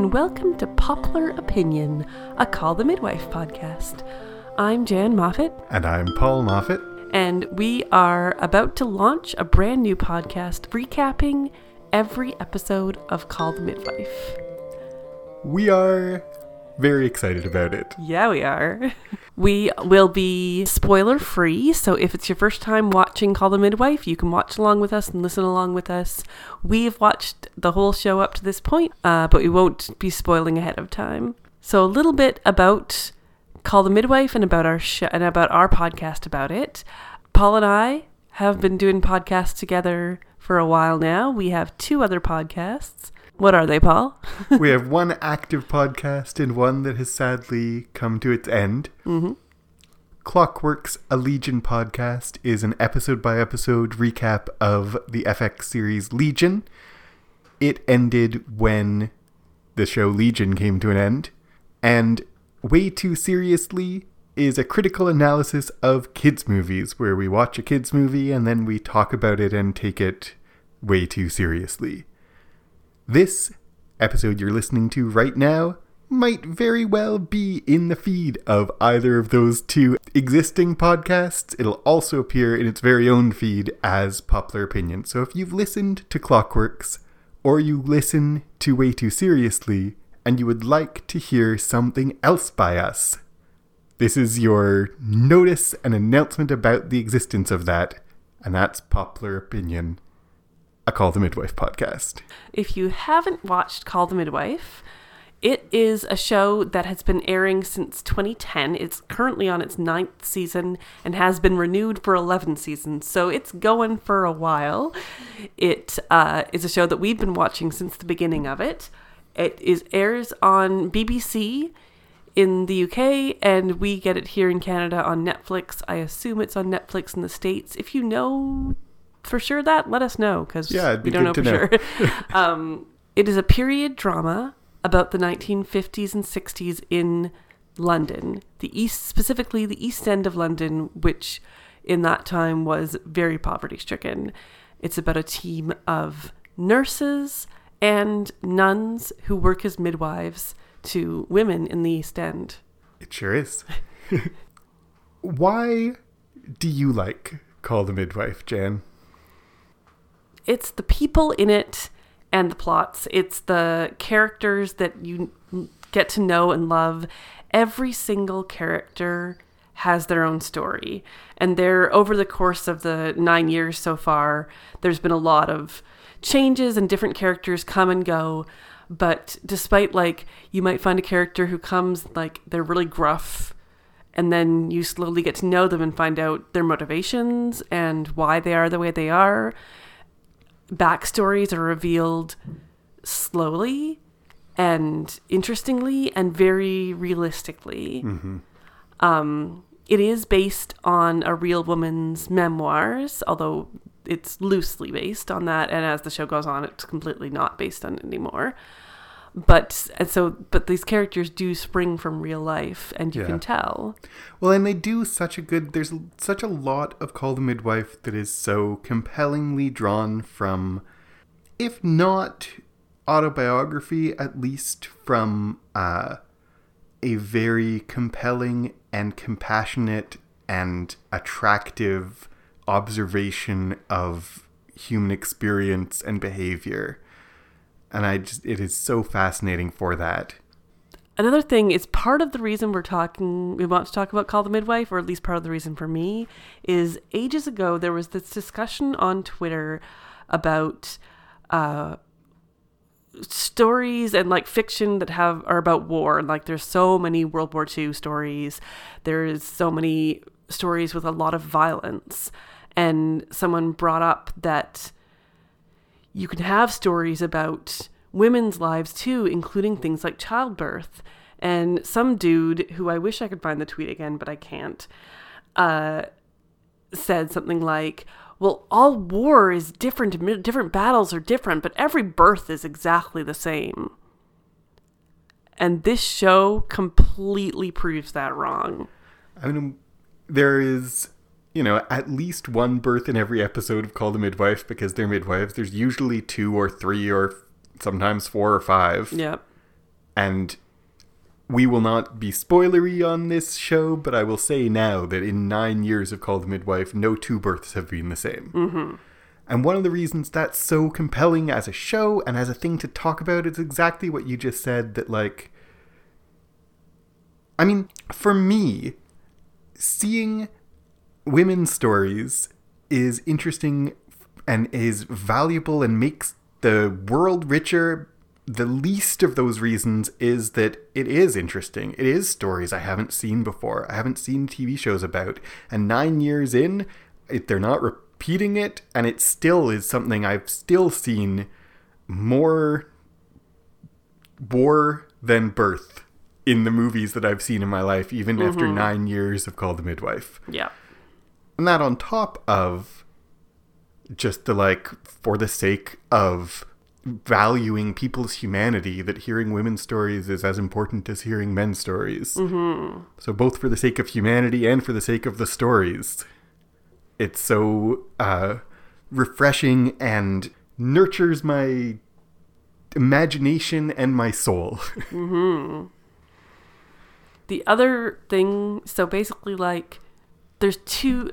And welcome to Poplar Opinion, a Call the Midwife podcast. I'm Jan Moffat, And I'm Paul Moffat. and we are about to launch a brand new podcast recapping every episode of Call the Midwife. We are very excited about it. Yeah, we are. We will be spoiler free, so if it's your first time watching Call the Midwife, you can watch along with us and listen along with us. We've watched the whole show up to this point, uh, but we won't be spoiling ahead of time. So a little bit about Call the Midwife and about our sh- and about our podcast about it. Paul and I have been doing podcasts together for a while now. We have two other podcasts. What are they, Paul? we have one active podcast and one that has sadly come to its end. Mm-hmm. Clockworks A Legion podcast is an episode by episode recap of the FX series Legion. It ended when the show Legion came to an end. And Way Too Seriously is a critical analysis of kids' movies where we watch a kids' movie and then we talk about it and take it way too seriously. This episode you're listening to right now might very well be in the feed of either of those two existing podcasts. It'll also appear in its very own feed as Poplar Opinion. So if you've listened to Clockworks or you listen to Way Too Seriously and you would like to hear something else by us, this is your notice and announcement about the existence of that, and that's Poplar Opinion, a Call the Midwife podcast. If you haven't watched Call the Midwife, it is a show that has been airing since 2010. It's currently on its ninth season and has been renewed for 11 seasons, so it's going for a while. It uh, is a show that we've been watching since the beginning of it. It is airs on BBC in the UK, and we get it here in Canada on Netflix. I assume it's on Netflix in the States. If you know for sure that, let us know because Yeah, we don't know for to sure. um, it is a period drama about the 1950s and 60s in London, the east, specifically the East End of London, which in that time was very poverty stricken. It's about a team of nurses and nuns who work as midwives to women in the East End. It sure is. Why do you like Call the Midwife, Jan? It's the people in it and the plots. It's the characters that you get to know and love. Every single character has their own story. And there, over the course of the nine years so far, there's been a lot of changes and different characters come and go. But despite, like, you might find a character who comes, like, they're really gruff, and then you slowly get to know them and find out their motivations and why they are the way they are backstories are revealed slowly and interestingly and very realistically. Um, it is based on a real woman's memoirs, although it's loosely based on that. And as the show goes on, it's completely not based on it anymore. But and so, but these characters do spring from real life, and you Yeah. can tell. Well, and they do such a good. There's such a lot of Call the Midwife that is so compellingly drawn from, if not autobiography, at least from uh, a very compelling and compassionate and attractive observation of human experience and behavior. And I just, it is so fascinating for that. Another thing is part of the reason we're talking, we want to talk about Call the Midwife, or at least part of the reason for me, is ages ago there was this discussion on Twitter about uh, stories and like fiction that have are about war. And like there's so many World War II stories, there's so many stories with a lot of violence. And someone brought up that you can have stories about women's lives too, including things like childbirth. And some dude who I wish I could find the tweet again, but I can't, uh, said something like, "Well, all war is different. Different battles are different, but every birth is exactly the same." And this show completely proves that wrong. I mean, there is, you know, at least one birth in every episode of Call the Midwife because they're midwives. There's usually two or three or sometimes four or five. Yep. And we will not be spoilery on this show, but I will say now that in nine years of Call the Midwife, no two births have been the same. Mm-hmm. And one of the reasons that's so compelling as a show and as a thing to talk about is exactly what you just said that, like, I mean, for me, seeing women's stories is interesting and is valuable and makes the world richer. The least of those reasons is that it is interesting. It is stories I haven't seen before. I haven't seen TV shows about. And nine years in, it, they're not repeating it, and it still is something I've still seen more war than birth in the movies that I've seen in my life, even after mm-hmm. nine years of Call the Midwife. Yeah. And that on top of just the like, for the sake of valuing people's humanity, that hearing women's stories is as important as hearing men's stories. Mm-hmm. So, both for the sake of humanity and for the sake of the stories, it's so uh, refreshing and nurtures my imagination and my soul. The other thing, so basically, like, there's two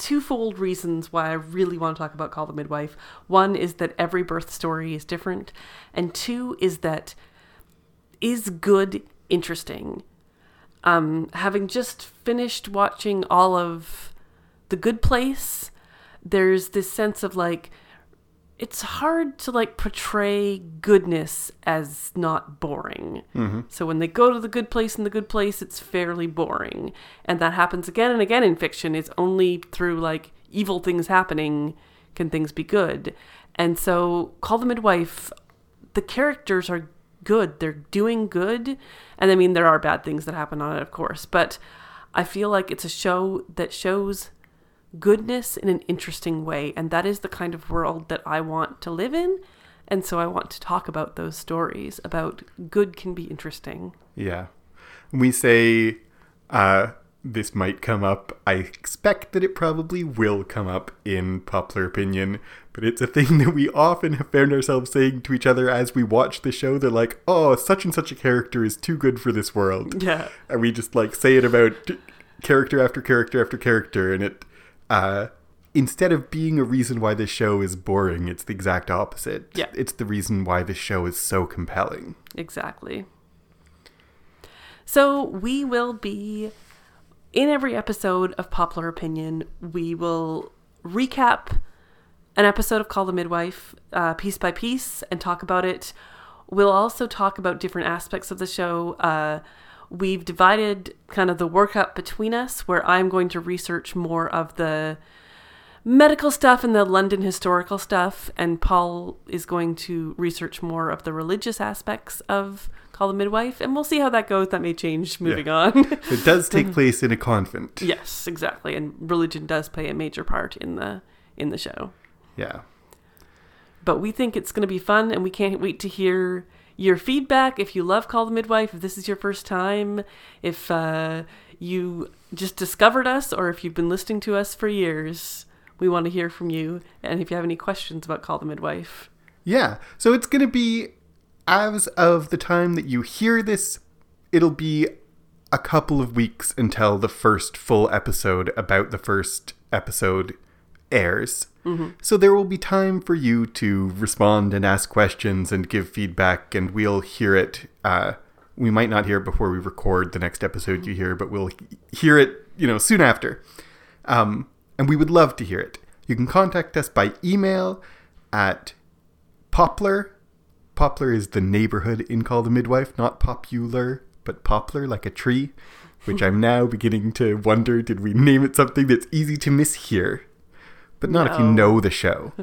twofold reasons why I really want to talk about Call the Midwife. One is that every birth story is different, and two is that is good interesting. Um, having just finished watching all of The Good Place, there's this sense of like it's hard to like portray goodness as not boring. Mm-hmm. So when they go to the good place in the good place, it's fairly boring. And that happens again and again in fiction. It's only through like evil things happening can things be good. And so Call the Midwife, the characters are good. They're doing good. And I mean, there are bad things that happen on it, of course. But I feel like it's a show that shows goodness in an interesting way. And that is the kind of world that I want to live in. And so I want to talk about those stories about good can be interesting. Yeah. We say uh, this might come up, I expect that it probably will come up in Poplar Opinion, but it's a thing that we often have found ourselves saying to each other as we watch the show. They're like, oh, such and such a character is too good for this world. Yeah. And we just like say it about character after character after character, and it, uh, instead of being a reason why this show is boring, it's the exact opposite. Yeah. It's the reason why this show is so compelling. Exactly. So we will be in every episode of Poplar Opinion, we will recap an episode of Call the Midwife uh, piece by piece and talk about it. We'll also talk about different aspects of the show. Uh, we've divided kind of the workup between us, where I'm going to research more of the medical stuff and the London historical stuff, and Paul is going to research more of the religious aspects of Call the Midwife, and we'll see how that goes. That may change moving on. It does take place in a convent. yes, exactly, and religion does play a major part in the in the show. Yeah. But we think it's going to be fun, and we can't wait to hear your feedback. If you love Call the Midwife, if this is your first time, if uh, you just discovered us, or if you've been listening to us for years, we want to hear from you. And if you have any questions about Call the Midwife, Yeah. So it's going to be, as of the time that you hear this, it'll be a couple of weeks until the first full episode about the first episode airs. So there will be time for you to respond and ask questions and give feedback, and we'll hear it. Uh, we might not hear it before we record the next episode you hear, but we'll hear it, you know, soon after. Um, and we would love to hear it. You can contact us by email at Poplar. Poplar is the neighborhood in Call the Midwife, not popular, but poplar like a tree, which I'm now beginning to wonder did we name it something that's easy to mishear? But not if you know the show.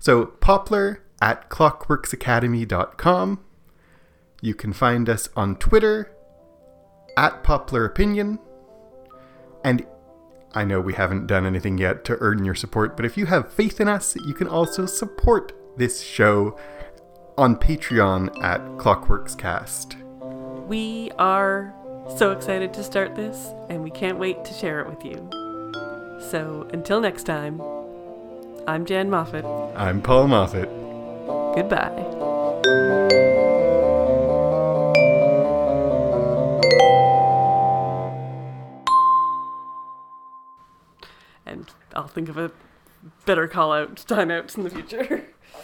So, poplar at clockworksacademy.com. You can find us on Twitter at Poplar Opinion. And I know we haven't done anything yet to earn your support, but if you have faith in us, you can also support this show on Patreon at Clockworkscast. we are so excited to start this, and we can't wait to share it with you. So until next time, I'm Jan Moffat. I'm Paul Moffat. Goodbye. And I'll think of a better call out timeouts in the future.